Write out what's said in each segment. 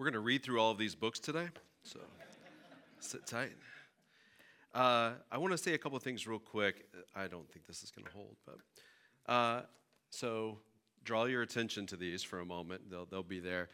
We're going to read through all of these books today, so sit tight. Uh, I want to say a couple of things real quick. I don't think this is going to hold, but uh, so draw your attention to these for a moment. They'll, they'll be there.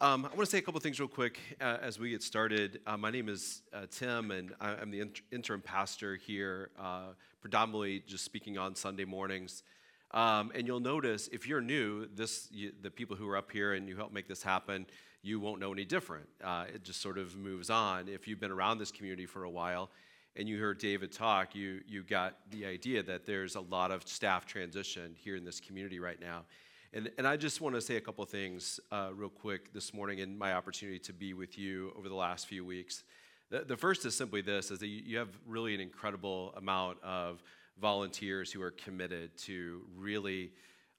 Um, I want to say a couple of things real quick uh, as we get started. Uh, my name is uh, Tim, and I, am the inter- interim pastor here, uh, predominantly just speaking on Sunday mornings. Um, and you'll notice if you're new, this you, the people who are up here and you help make this happen, you won't know any different. Uh, it just sort of moves on. If you've been around this community for a while and you heard David talk, you, you got the idea that there's a lot of staff transition here in this community right now. And, and I just want to say a couple things uh, real quick this morning in my opportunity to be with you over the last few weeks. The, the first is simply this, is that you, you have really an incredible amount of volunteers who are committed to really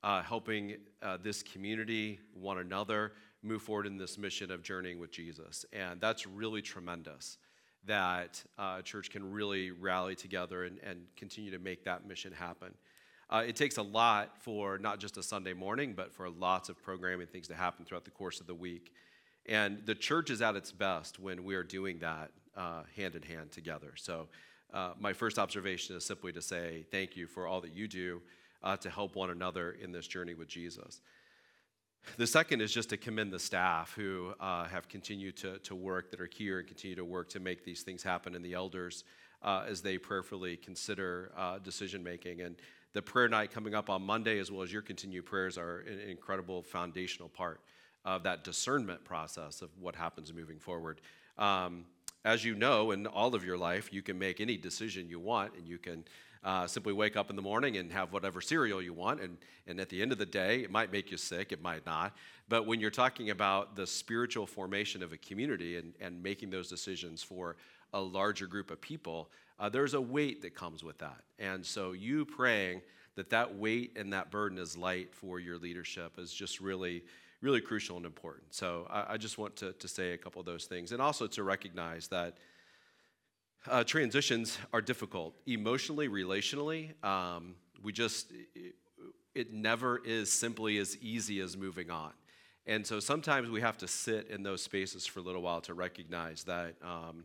uh, helping uh, this community, one another, move forward in this mission of journeying with Jesus. And that's really tremendous that uh, church can really rally together and, and continue to make that mission happen. Uh, it takes a lot for not just a Sunday morning, but for lots of programming things to happen throughout the course of the week. And the church is at its best when we are doing that uh, hand in hand together. So, uh, my first observation is simply to say thank you for all that you do uh, to help one another in this journey with Jesus. The second is just to commend the staff who uh, have continued to, to work, that are here and continue to work to make these things happen, and the elders uh, as they prayerfully consider uh, decision making. And the prayer night coming up on Monday, as well as your continued prayers, are an incredible foundational part of that discernment process of what happens moving forward. Um, as you know, in all of your life, you can make any decision you want, and you can uh, simply wake up in the morning and have whatever cereal you want. And, and at the end of the day, it might make you sick, it might not. But when you're talking about the spiritual formation of a community and, and making those decisions for a larger group of people, uh, there's a weight that comes with that. And so you praying that that weight and that burden is light for your leadership is just really really crucial and important. So I, I just want to, to say a couple of those things. And also to recognize that uh, transitions are difficult emotionally, relationally. Um, we just, it, it never is simply as easy as moving on. And so sometimes we have to sit in those spaces for a little while to recognize that, um,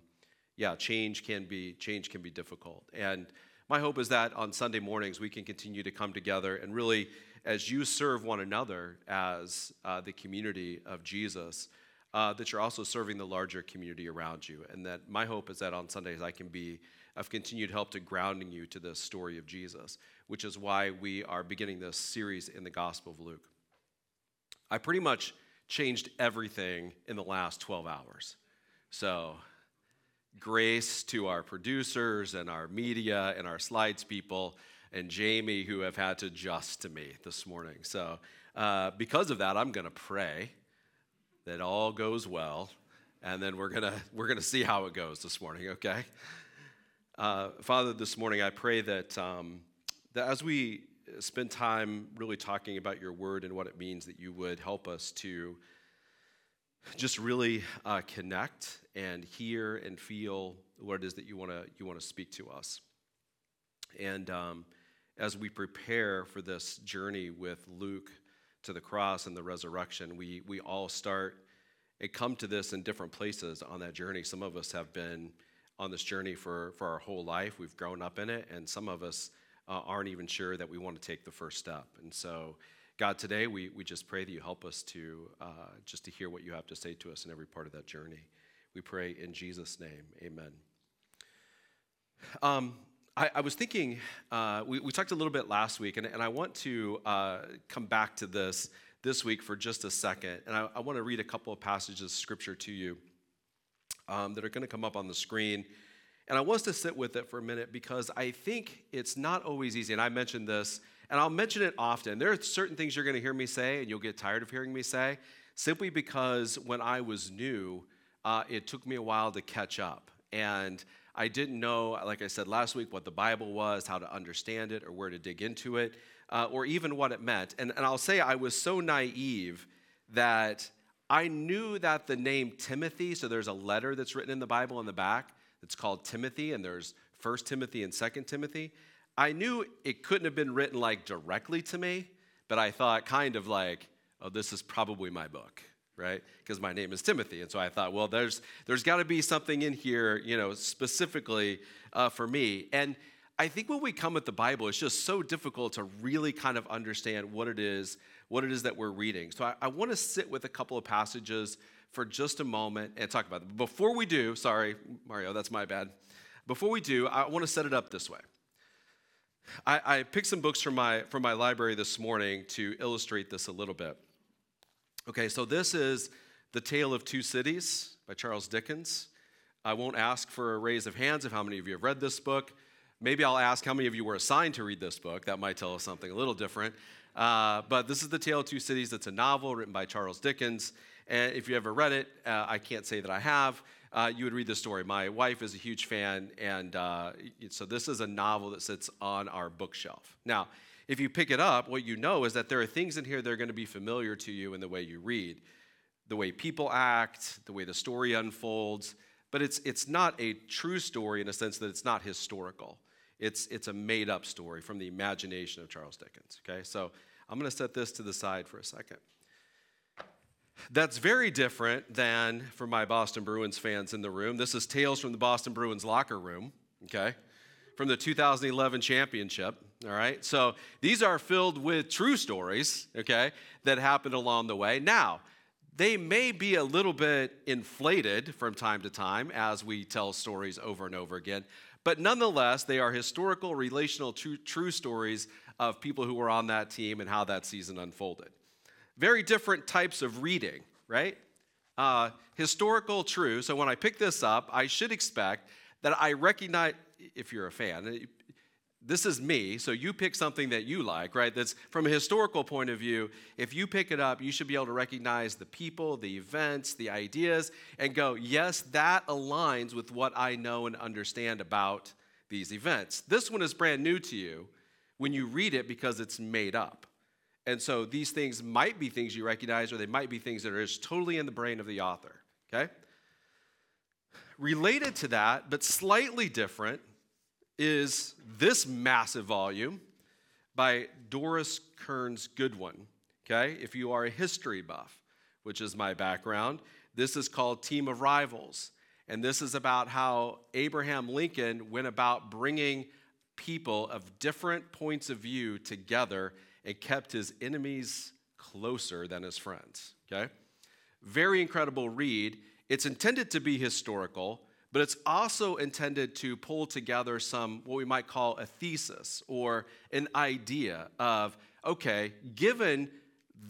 yeah, change can be change can be difficult. And my hope is that on Sunday mornings we can continue to come together and really, as you serve one another as uh, the community of Jesus, uh, that you're also serving the larger community around you. And that my hope is that on Sundays I can be of continued help to grounding you to the story of Jesus, which is why we are beginning this series in the Gospel of Luke. I pretty much changed everything in the last 12 hours. So, grace to our producers and our media and our slides people and Jamie who have had to adjust to me this morning. So, uh, because of that, I'm going to pray that all goes well, and then we're gonna we're gonna see how it goes this morning. Okay, uh, Father, this morning I pray that um, that as we spend time really talking about your word and what it means, that you would help us to just really uh, connect and hear and feel what it is that you want to you want to speak to us. And um, as we prepare for this journey with Luke to the cross and the resurrection, we, we all start and come to this in different places on that journey. Some of us have been on this journey for, for our whole life, we've grown up in it, and some of us uh, aren't even sure that we want to take the first step. And so, God, today we, we just pray that you help us to uh, just to hear what you have to say to us in every part of that journey. We pray in Jesus' name, amen. Um, I, I was thinking, uh, we, we, talked a little bit last week, and, and I want to uh, come back to this this week for just a second. And I, I want to read a couple of passages of scripture to you um, that are going to come up on the screen. And I want us to sit with it for a minute because I think it's not always easy. And I mentioned this, and I'll mention it often. There are certain things you're going to hear me say, and you'll get tired of hearing me say, simply because when I was new, uh, it took me a while to catch up. And I didn't know, like I said last week, what the Bible was, how to understand it, or where to dig into it, uh, or even what it meant. And, and I'll say I was so naive that I knew that the name Timothy, so there's a letter that's written in the Bible in the back that's called Timothy, and there's First Timothy and Second Timothy. I knew it couldn't have been written like directly to me, but I thought kind of like, oh, this is probably my book, right? Because my name is Timothy. And so I thought, well, there's, there's got to be something in here, you know, specifically uh, for me. And I think when we come at the Bible, it's just so difficult to really kind of understand what it is, what it is that we're reading. So I, I want to sit with a couple of passages for just a moment and talk about them. Before we do, sorry, Mario, that's my bad. Before we do, I want to set it up this way. I, I picked some books from my, from my library this morning to illustrate this a little bit. Okay, so this is The Tale of Two Cities by Charles Dickens. I won't ask for a raise of hands of how many of you have read this book. Maybe I'll ask how many of you were assigned to read this book. That might tell us something a little different. Uh, but this is The Tale of Two Cities. It's a novel written by Charles Dickens. And if you ever read it, uh, I can't say that I have. Uh, you would read the story. My wife is a huge fan, and uh, so this is a novel that sits on our bookshelf. Now, if you pick it up, what you know is that there are things in here that are going to be familiar to you in the way you read, the way people act, the way the story unfolds. But it's, it's not a true story in a sense that it's not historical. It's, it's a made up story from the imagination of Charles Dickens. Okay, so I'm going to set this to the side for a second. That's very different than for my Boston Bruins fans in the room. This is Tales from the Boston Bruins locker room, okay? From the 2011 championship, all right? So these are filled with true stories, okay, that happened along the way. Now, they may be a little bit inflated from time to time as we tell stories over and over again, but nonetheless, they are historical, relational, true, true stories of people who were on that team and how that season unfolded. Very different types of reading, right? Uh, historical, true. So when I pick this up, I should expect that I recognize, if you're a fan, uh, this is me, so you pick something that you like, right? That's from a historical point of view. If you pick it up, you should be able to recognize the people, the events, the ideas, and go, yes, that aligns with what I know and understand about these events. This one is brand new to you when you read it because it's made up. And so these things might be things you recognize, or they might be things that are just totally in the brain of the author, okay? Related to that, but slightly different, is this massive volume by Doris Kearns Goodwin, okay? If you are a history buff, which is my background, this is called Team of Rivals. And this is about how Abraham Lincoln went about bringing people of different points of view together and kept his enemies closer than his friends. Okay? Very incredible read. It's intended to be historical, but it's also intended to pull together some, what we might call a thesis or an idea of, okay, given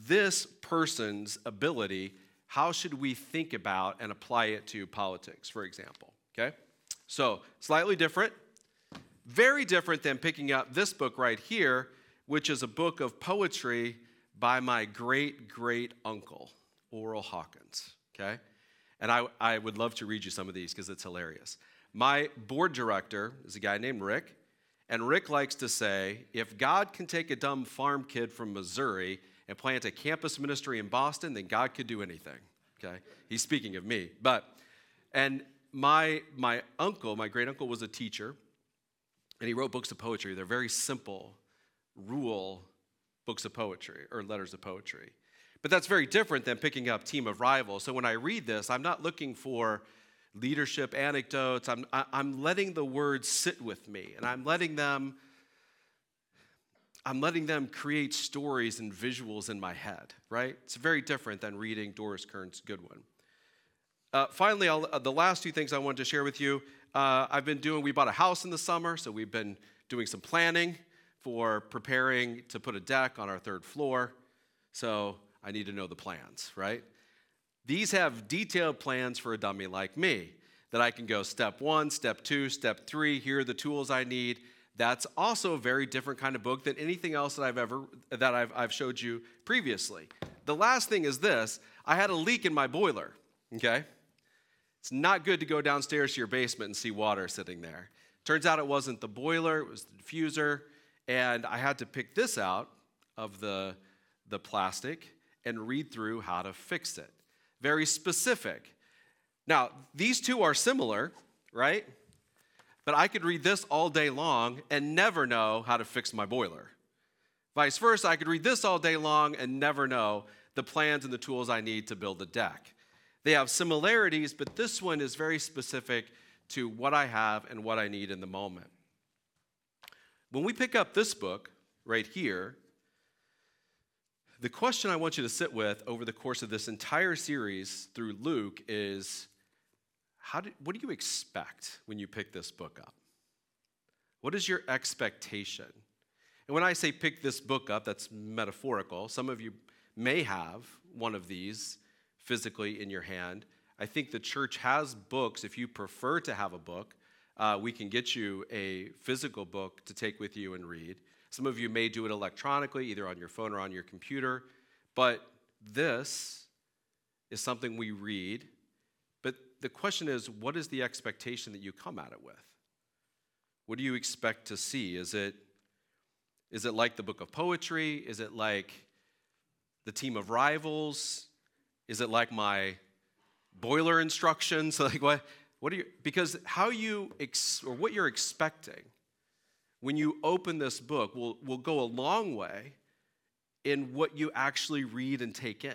this person's ability, how should we think about and apply it to politics, for example? Okay? So, slightly different, very different than picking up this book right here, which is a book of poetry by my great great uncle, Oral Hawkins. Okay? And I, I would love to read you some of these because it's hilarious. My board director is a guy named Rick, and Rick likes to say if God can take a dumb farm kid from Missouri and plant a campus ministry in Boston, then God could do anything. Okay? He's speaking of me. But, and my, my uncle, my great uncle, was a teacher, and he wrote books of poetry. They're very simple, rule books of poetry or letters of poetry. But that's very different than picking up Team of Rivals. So when I read this, I'm not looking for leadership anecdotes. I'm, I'm letting the words sit with me and I'm letting them. I'm letting them create stories and visuals in my head, right? It's very different than reading Doris Kearns Goodwin. Uh, finally, uh, the last two things I wanted to share with you. Uh, I've been doing, we bought a house in the summer, so we've been doing some planning for preparing to put a deck on our third floor. So I need to know the plans, right? These have detailed plans for a dummy like me that I can go step one, step two, step three. Here are the tools I need. That's also a very different kind of book than anything else that I've ever that I've, I've showed you previously. The last thing is this: I had a leak in my boiler. Okay, it's not good to go downstairs to your basement and see water sitting there. Turns out it wasn't the boiler; it was the diffuser. And I had to pick this out of the, the plastic and read through how to fix it. Very specific. Now, these two are similar, right? But I could read this all day long and never know how to fix my boiler. Vice versa, I could read this all day long and never know the plans and the tools I need to build a deck. They have similarities, but this one is very specific to what I have and what I need in the moment. When we pick up this book right here, the question I want you to sit with over the course of this entire series through Luke is how do, what do you expect when you pick this book up? What is your expectation? And when I say pick this book up, that's metaphorical. Some of you may have one of these physically in your hand. I think the church has books. If you prefer to have a book, uh, we can get you a physical book to take with you and read. Some of you may do it electronically, either on your phone or on your computer. But this is something we read. But the question is what is the expectation that you come at it with? What do you expect to see? Is it, is it like the book of poetry? Is it like the team of rivals? Is it like my boiler instructions? Like what? What are you? Because how you ex, or what you're expecting when you open this book will, will go a long way in what you actually read and take in.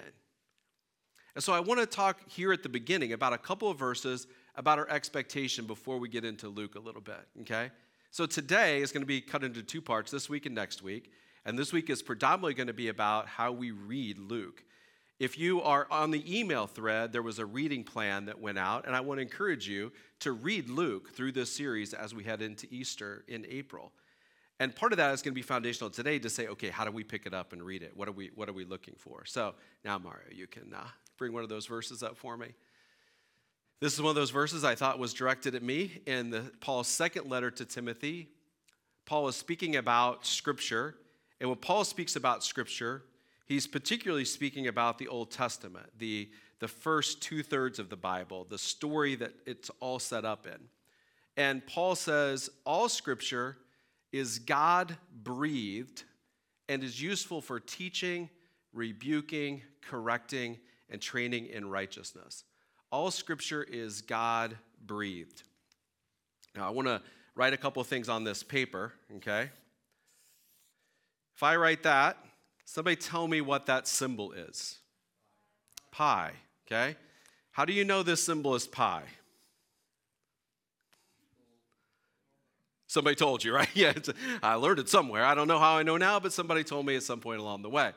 And so I want to talk here at the beginning about a couple of verses about our expectation before we get into Luke a little bit, okay? So today is going to be cut into two parts, this week and next week. And this week is predominantly going to be about how we read Luke. If you are on the email thread, there was a reading plan that went out, and I want to encourage you to read Luke through this series as we head into Easter in April. And part of that is going to be foundational today to say, okay, how do we pick it up and read it? What are we, what are we looking for? So now, Mario, you can uh, bring one of those verses up for me. This is one of those verses I thought was directed at me in the, Paul's second letter to Timothy. Paul is speaking about Scripture. And when Paul speaks about Scripture, he's particularly speaking about the Old Testament, the, the first two thirds of the Bible, the story that it's all set up in. And Paul says, All Scripture is God breathed and is useful for teaching, rebuking, correcting, and training in righteousness. All scripture is God breathed. Now, I want to write a couple things on this paper, okay? If I write that, somebody tell me what that symbol is. Pi, okay? How do you know this symbol is pi? Somebody told you, right? Yeah, I learned it somewhere. I don't know how I know now, but somebody told me at some point along the way.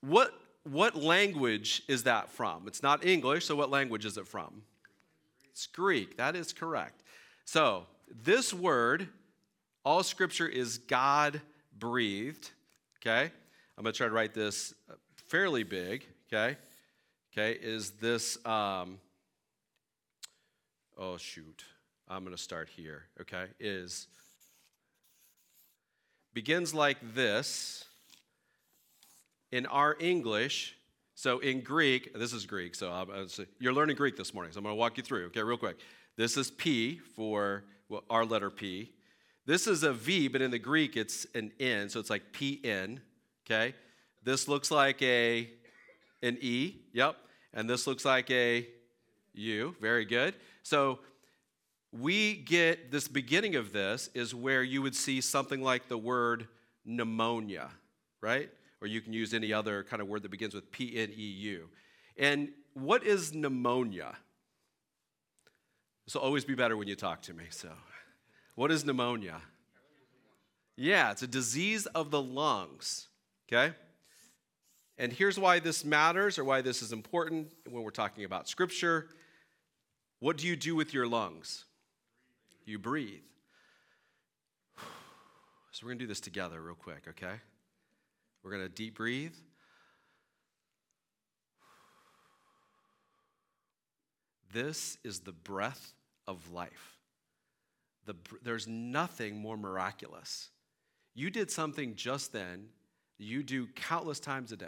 What what language is that from? It's not English, so what language is it from? It's Greek. That is correct. So, this word, all scripture is God breathed. Okay? I'm going to try to write this fairly big. Okay? Okay, is this, um, oh shoot, I'm going to start here. Okay, is begins like this in our English, so in Greek, this is Greek, so I'm, you're learning Greek this morning, so I'm going to walk you through, okay, real quick. This is P for well, our letter P. This is a V, but in the Greek it's an N, so it's like PN, okay? This looks like a an E, yep, and this looks like a U, very good. So we get this beginning of this is where you would see something like the word pneumonia, right? or you can use any other kind of word that begins with P N E U. And what is pneumonia? This will always be better when you talk to me. So, what is pneumonia? Yeah, it's a disease of the lungs, okay? And here's why this matters or why this is important when we're talking about scripture. What do you do with your lungs? You breathe. So, we're going to do this together, real quick, okay? We're going to deep breathe. This is the breath of life. The, there's nothing more miraculous. You did something just then, you do countless times a day,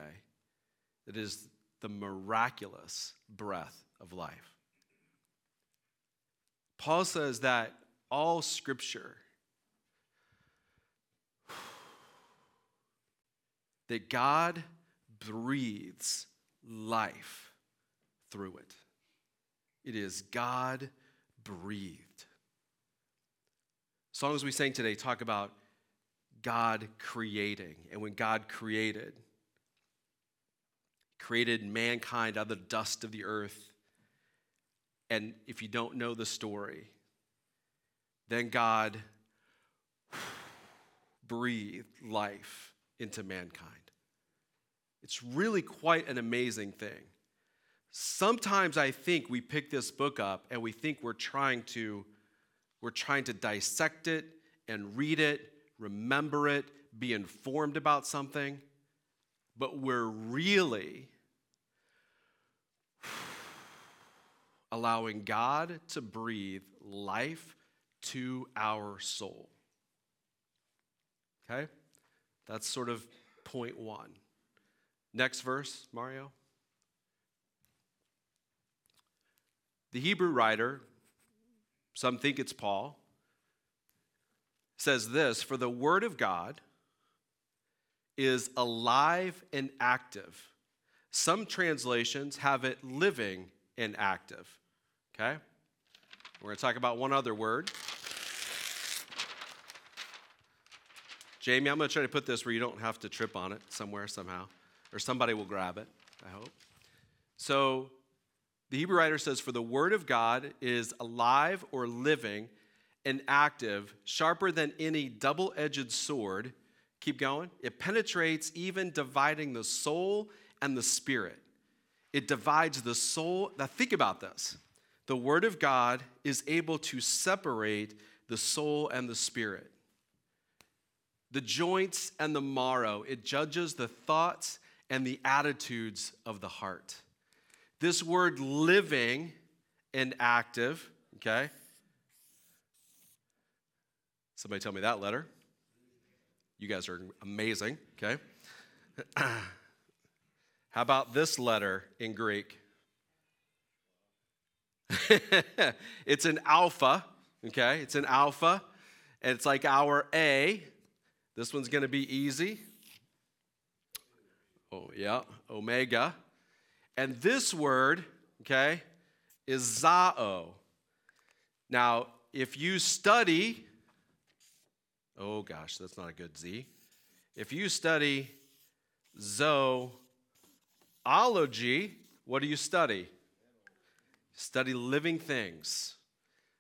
that is the miraculous breath of life. Paul says that all scripture that God breathes life through it. It is God breathed. Songs we sang today talk about God creating. And when God created, created mankind out of the dust of the earth. And if you don't know the story, then God breathed life into mankind. It's really quite an amazing thing. Sometimes I think we pick this book up and we think we're trying to we're trying to dissect it and read it, remember it, be informed about something, but we're really allowing God to breathe life to our soul. Okay? That's sort of point one. Next verse, Mario. The Hebrew writer, some think it's Paul, says this For the word of God is alive and active. Some translations have it living and active. Okay? We're going to talk about one other word. Jamie, I'm going to try to put this where you don't have to trip on it somewhere, somehow, or somebody will grab it, I hope. So, the Hebrew writer says, For the word of God is alive or living and active, sharper than any double edged sword. Keep going. It penetrates, even dividing the soul and the spirit. It divides the soul. Now, think about this. The word of God is able to separate the soul and the spirit, the joints and the marrow. It judges the thoughts and the attitudes of the heart. This word living and active, okay? Somebody tell me that letter. You guys are amazing, okay? How about this letter in Greek? it's an alpha, okay? It's an alpha, and it's like our A. This one's gonna be easy. Oh, yeah, omega. And this word, okay, is zao. Now, if you study, oh gosh, that's not a good Z. If you study zoology, what do you study? Study living things.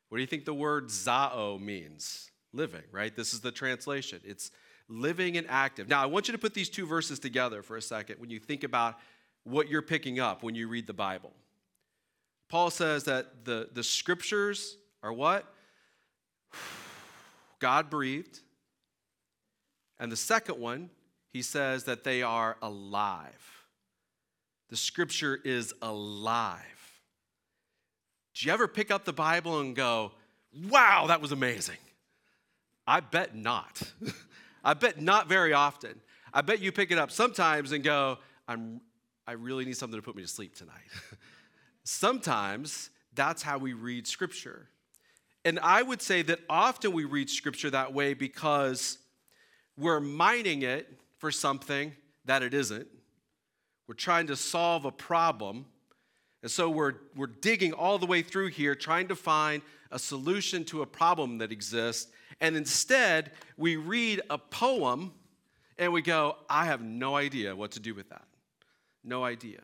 What do you think the word zao means? Living, right? This is the translation. It's living and active. Now, I want you to put these two verses together for a second when you think about what you're picking up when you read the Bible. Paul says that the, the scriptures are what? God breathed. And the second one, he says that they are alive. The scripture is alive. Do you ever pick up the Bible and go, wow, that was amazing? I bet not. I bet not very often. I bet you pick it up sometimes and go, I'm, I really need something to put me to sleep tonight. Sometimes that's how we read Scripture. And I would say that often we read Scripture that way because we're mining it for something that it isn't. We're trying to solve a problem. And so we're, we're digging all the way through here, trying to find a solution to a problem that exists. And instead, we read a poem and we go, I have no idea what to do with that. No idea.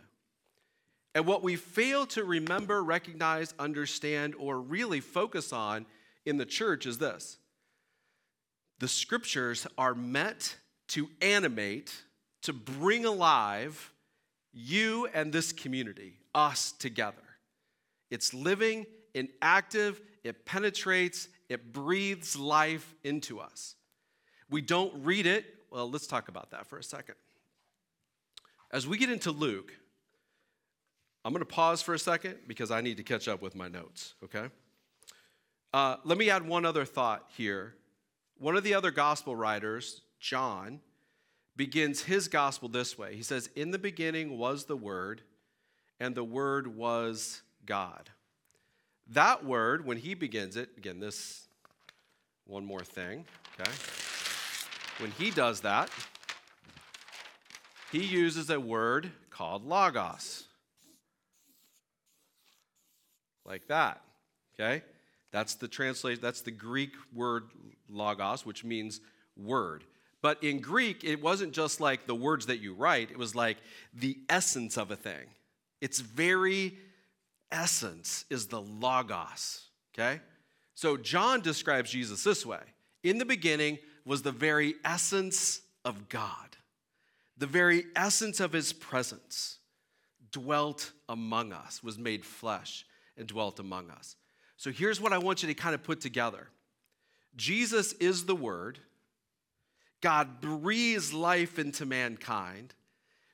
And what we fail to remember, recognize, understand, or really focus on in the church is this the scriptures are meant to animate, to bring alive you and this community, us together. It's living and active, it penetrates, it breathes life into us. We don't read it. Well, let's talk about that for a second. As we get into Luke, I'm going to pause for a second because I need to catch up with my notes, okay? Uh, let me add one other thought here. One of the other gospel writers, John, begins his gospel this way He says, In the beginning was the Word, and the Word was God. That word, when he begins it, again, this one more thing, okay? When he does that, he uses a word called logos. Like that. Okay? That's the translation, that's the Greek word logos, which means word. But in Greek, it wasn't just like the words that you write, it was like the essence of a thing. Its very essence is the logos, okay? So John describes Jesus this way In the beginning was the very essence of God, the very essence of his presence dwelt among us, was made flesh and dwelt among us. So here's what I want you to kind of put together Jesus is the Word. God breathes life into mankind.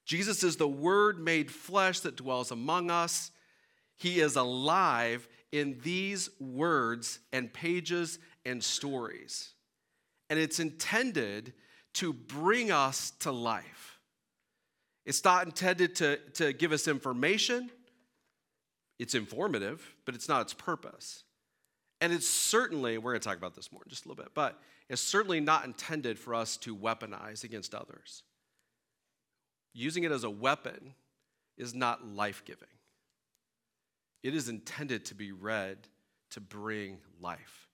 Jesus is the Word made flesh that dwells among us. He is alive in these words and pages and stories. And it's intended to bring us to life. It's not intended to, to give us information. It's informative, but it's not its purpose. And it's certainly, we're going to talk about this more in just a little bit, but it's certainly not intended for us to weaponize against others. Using it as a weapon is not life giving, it is intended to be read to bring life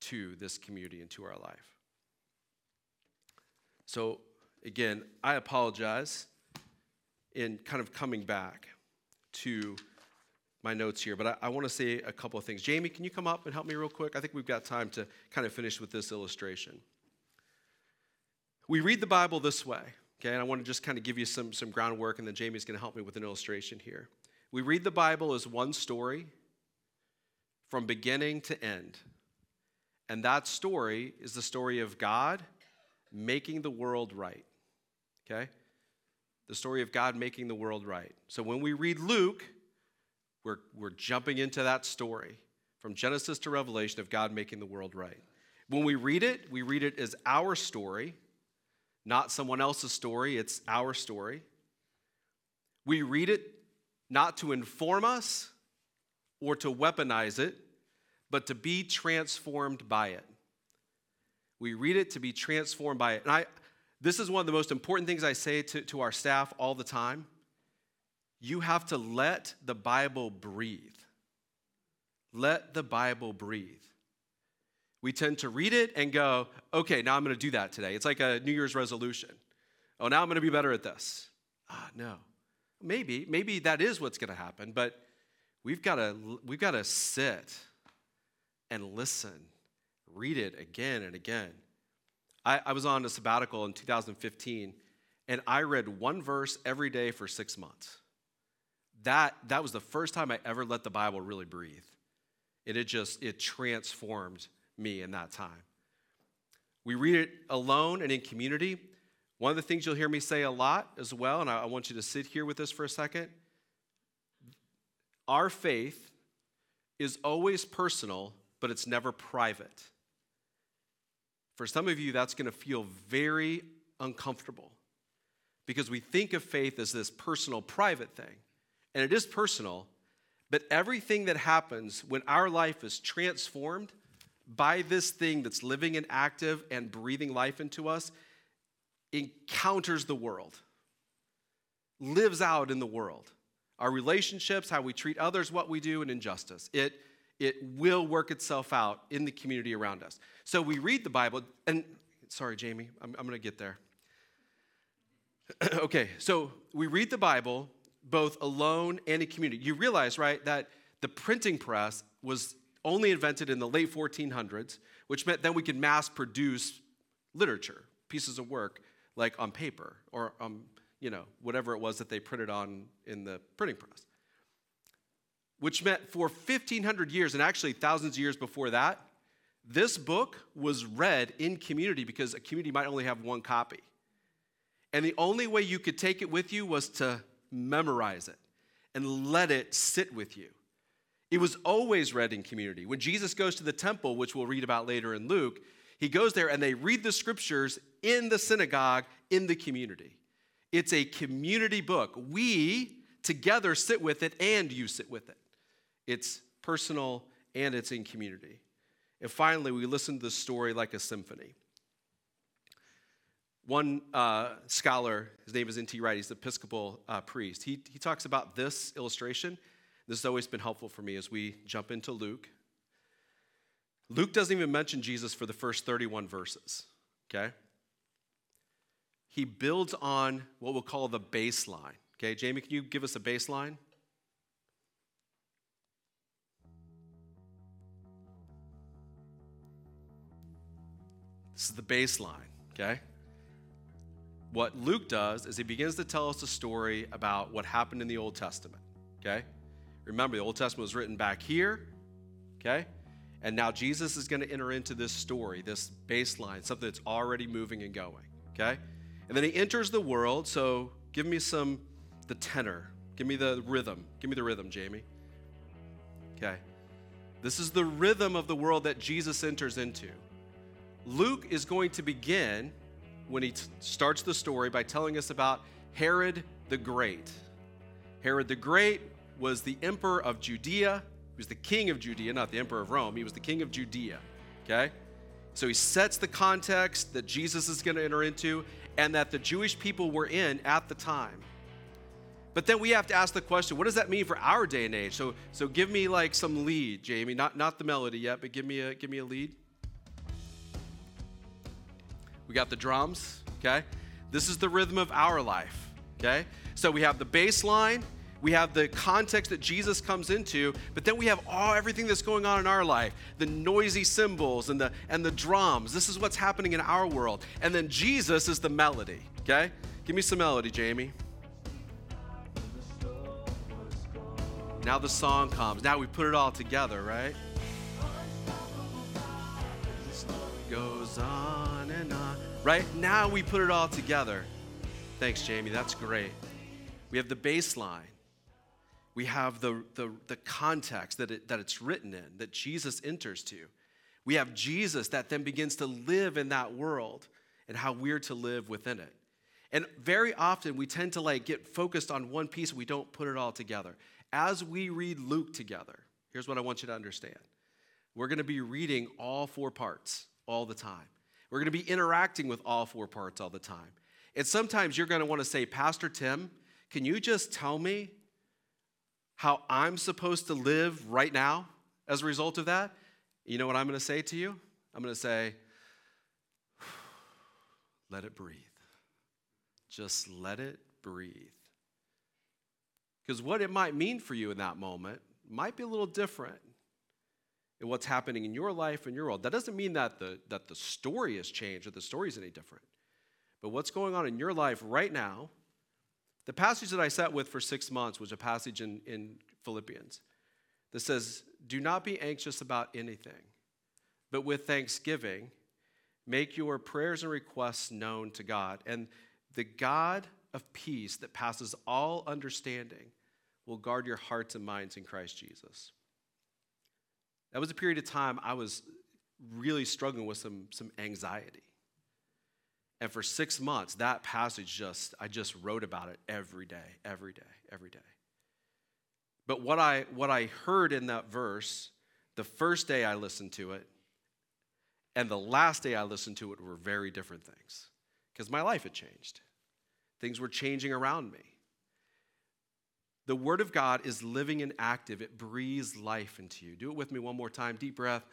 to this community and to our life. So, again, I apologize in kind of coming back to my notes here, but I, I want to say a couple of things. Jamie, can you come up and help me real quick? I think we've got time to kind of finish with this illustration. We read the Bible this way, okay? And I want to just kind of give you some, some groundwork, and then Jamie's going to help me with an illustration here. We read the Bible as one story from beginning to end. And that story is the story of God making the world right. Okay? The story of God making the world right. So when we read Luke, we're, we're jumping into that story from Genesis to Revelation of God making the world right. When we read it, we read it as our story, not someone else's story, it's our story. We read it not to inform us or to weaponize it, but to be transformed by it. We read it to be transformed by it. And I, this is one of the most important things I say to, to our staff all the time. You have to let the Bible breathe. Let the Bible breathe. We tend to read it and go, okay, now I'm going to do that today. It's like a New Year's resolution. Oh, now I'm going to be better at this. Ah, no. Maybe, maybe that is what's going to happen, but we've got to we've got to sit and listen read it again and again. I, I was on a sabbatical in 2015, and I read one verse every day for six months. That, that was the first time I ever let the Bible really breathe. It just, it transformed me in that time. We read it alone and in community. One of the things you'll hear me say a lot as well, and I, I want you to sit here with us for a second. Our faith is always personal, but it's never private. For some of you, that's going to feel very uncomfortable because we think of faith as this personal, private thing. And it is personal, but everything that happens when our life is transformed by this thing that's living and active and breathing life into us encounters the world, lives out in the world. Our relationships, how we treat others, what we do, and injustice. It it will work itself out in the community around us. So we read the Bible, and sorry, Jamie, I'm, I'm going to get there. okay, so we read the Bible both alone and in community. You realize, right, that the printing press was only invented in the late 1400s, which meant then we could mass produce literature, pieces of work, like on paper or, um, you know, whatever it was that they printed on in the printing press which meant for 1,500 years, and actually thousands of years before that, this book was read in community because a community might only have one copy. And the only way you could take it with you was to memorize it and let it sit with you. It was always read in community. When Jesus goes to the temple, which we'll read about later in Luke, he goes there and they read the scriptures in the synagogue, in the community. It's a community book. We together sit with it and you sit with it it's personal, and it's in community. And finally, we listen to the story like a symphony. One uh, scholar, his name is N.T. Wright, he's the Episcopal uh, priest. He, he talks about this illustration. This has always been helpful for me as we jump into Luke. Luke doesn't even mention Jesus for the first 31 verses, okay? he builds on what we'll call the baseline. Okay, Jamie, can you give us a baseline? This is the baseline, okay? What Luke does is he begins to tell us a story about what happened in the Old Testament, okay? Remember, the Old Testament was written back here, okay? And now Jesus is going to enter into this story, this baseline, something that's already moving and going, okay? And then he enters the world, so give me some, the tenor. Give me the rhythm. Give me the rhythm, Jamie. Okay. This is the rhythm of the world that Jesus enters into. Luke is going to begin when he t- starts the story by telling us about Herod the Great. Herod the Great was the emperor of Judea. He was the king of Judea, not the emperor of Rome. He was the king of Judea. Okay? So he sets the context that Jesus is going to enter into and that the Jewish people were in at the time. But then we have to ask the question, what does that mean for our day and age? So, so give me like some lead, Jamie. Not, not the melody yet, but give me a, give me a lead. We got the drums, okay? This is the rhythm of our life, okay? So we have the bass line, we have the context that Jesus comes into, but then we have all everything that's going on in our life, the noisy cymbals and the and the drums. This is what's happening in our world. And then Jesus is the melody, okay? Give me some melody, Jamie. Now the song comes. Now we put it all together, right? Goes on and on. Right? Now we put it all together. Thanks, Jamie. That's great. We have the baseline. We have the, the, the context that, it, that it's written in, that Jesus enters to. We have Jesus that then begins to live in that world and how we're to live within it. And very often we tend to like get focused on one piece, we don't put it all together. As we read Luke together, here's what I want you to understand. We're going to be reading all four parts all the time. We're going to be interacting with all four parts all the time. And sometimes you're going to want to say, Pastor Tim, can you just tell me how I'm supposed to live right now as a result of that? You know what I'm going to say to you? I'm going to say, let it breathe. Just let it breathe. Because what it might mean for you in that moment might be a little different in what's happening in your life and your world. That doesn't mean that the, that the story has changed or the story is any different. But what's going on in your life right now, the passage that I sat with for six months was a passage in, in Philippians that says, Do not be anxious about anything, but with thanksgiving, make your prayers and requests known to God. And the God of peace that passes all understanding will guard your hearts and minds in Christ Jesus. That was a period of time I was really struggling with some, some anxiety. And for six months, that passage just, I just wrote about it every day, every day, every day. But what I, what I heard in that verse, the first day I listened to it, and the last day I listened to it were very different things because my life had changed. Things were changing around me. The Word of God is living and active, it breathes life into you. Do it with me one more time. Deep breath.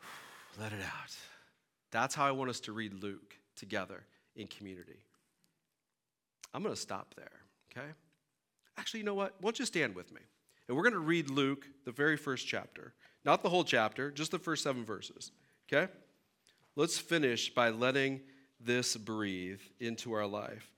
Let it out. That's how I want us to read Luke together in community. I'm going to stop there, okay? Actually, you know what? Why don't you stand with me? And we're going to read Luke, the very first chapter. Not the whole chapter, just the first seven verses, okay? Let's finish by letting this breathe into our life.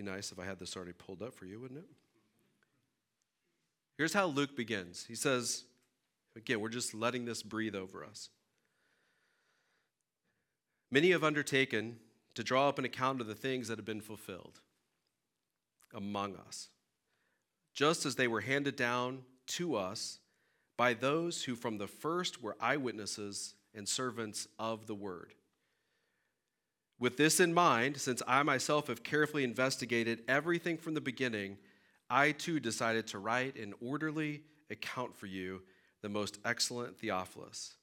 Be nice if I had this already pulled up for you, wouldn't it? Here's how Luke begins. He says, again, we're just letting this breathe over us. Many have undertaken to draw up an account of the things that have been fulfilled among us, just as they were handed down to us by those who from the first were eyewitnesses and servants of the word. With this in mind, since I myself have carefully investigated everything from the beginning, I too decided to write an orderly account for you, the most excellent Theophilus,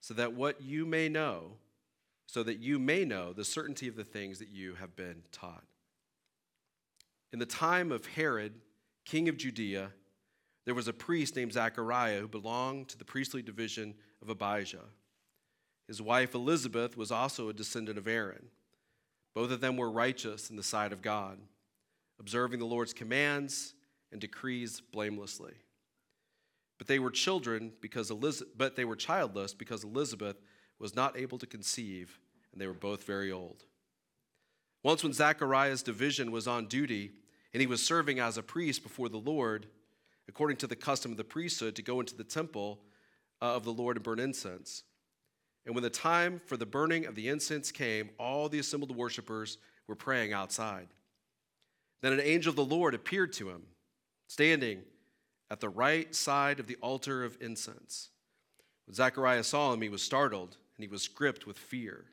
so that what you may know so that you may know the certainty of the things that you have been taught. In the time of Herod, king of Judea, there was a priest named Zachariah who belonged to the priestly division of Abijah. His wife Elizabeth was also a descendant of Aaron. Both of them were righteous in the sight of God, observing the Lord's commands and decrees blamelessly. But they were children because Elizabeth, but they were childless because Elizabeth was not able to conceive, and they were both very old. Once when Zechariah's division was on duty, and he was serving as a priest before the Lord, according to the custom of the priesthood, to go into the temple uh, of the Lord and burn incense. And when the time for the burning of the incense came, all the assembled worshippers were praying outside. Then an angel of the Lord appeared to him, standing at the right side of the altar of incense. When Zechariah saw him, he was startled, and he was gripped with fear.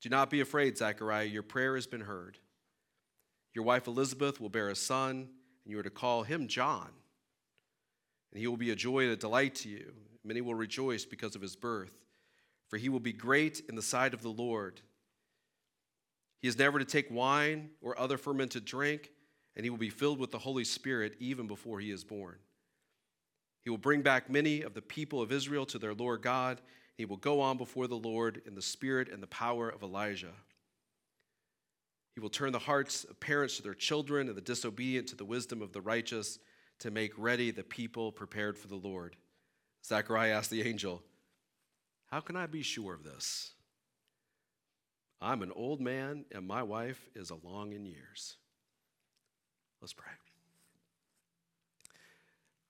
Do not be afraid, Zechariah, your prayer has been heard. Your wife Elizabeth will bear a son, and you are to call him John. And he will be a joy and a delight to you. Many will rejoice because of his birth for he will be great in the sight of the Lord. He is never to take wine or other fermented drink, and he will be filled with the Holy Spirit even before he is born. He will bring back many of the people of Israel to their Lord God. He will go on before the Lord in the spirit and the power of Elijah. He will turn the hearts of parents to their children and the disobedient to the wisdom of the righteous to make ready the people prepared for the Lord. Zechariah asked the angel, how can I be sure of this? I'm an old man, and my wife is along in years. Let's pray.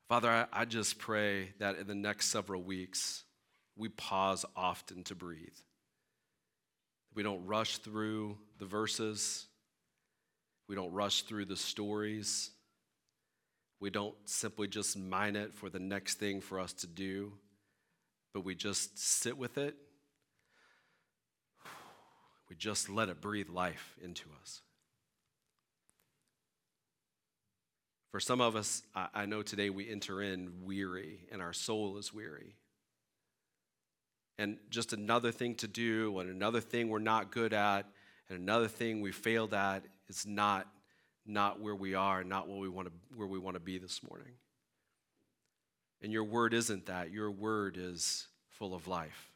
Father, I, just pray that in the next several weeks, we pause often to breathe. We don't rush through the verses. We don't rush through the stories. We don't simply just mine it for the next thing for us to do but we just sit with it. We just let it breathe life into us. For some of us, I know today we enter in weary and our soul is weary. And just another thing to do, and another thing we're not good at, and another thing we failed at is not, not where we are, not where we want to, where we want to be this morning. And your word isn't that. Your word is full of life.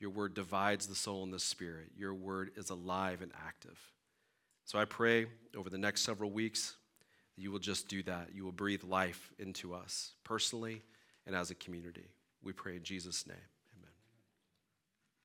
Your word divides the soul and the spirit. Your word is alive and active. So I pray over the next several weeks that you will just do that. You will breathe life into us personally and as a community. We pray in Jesus' name.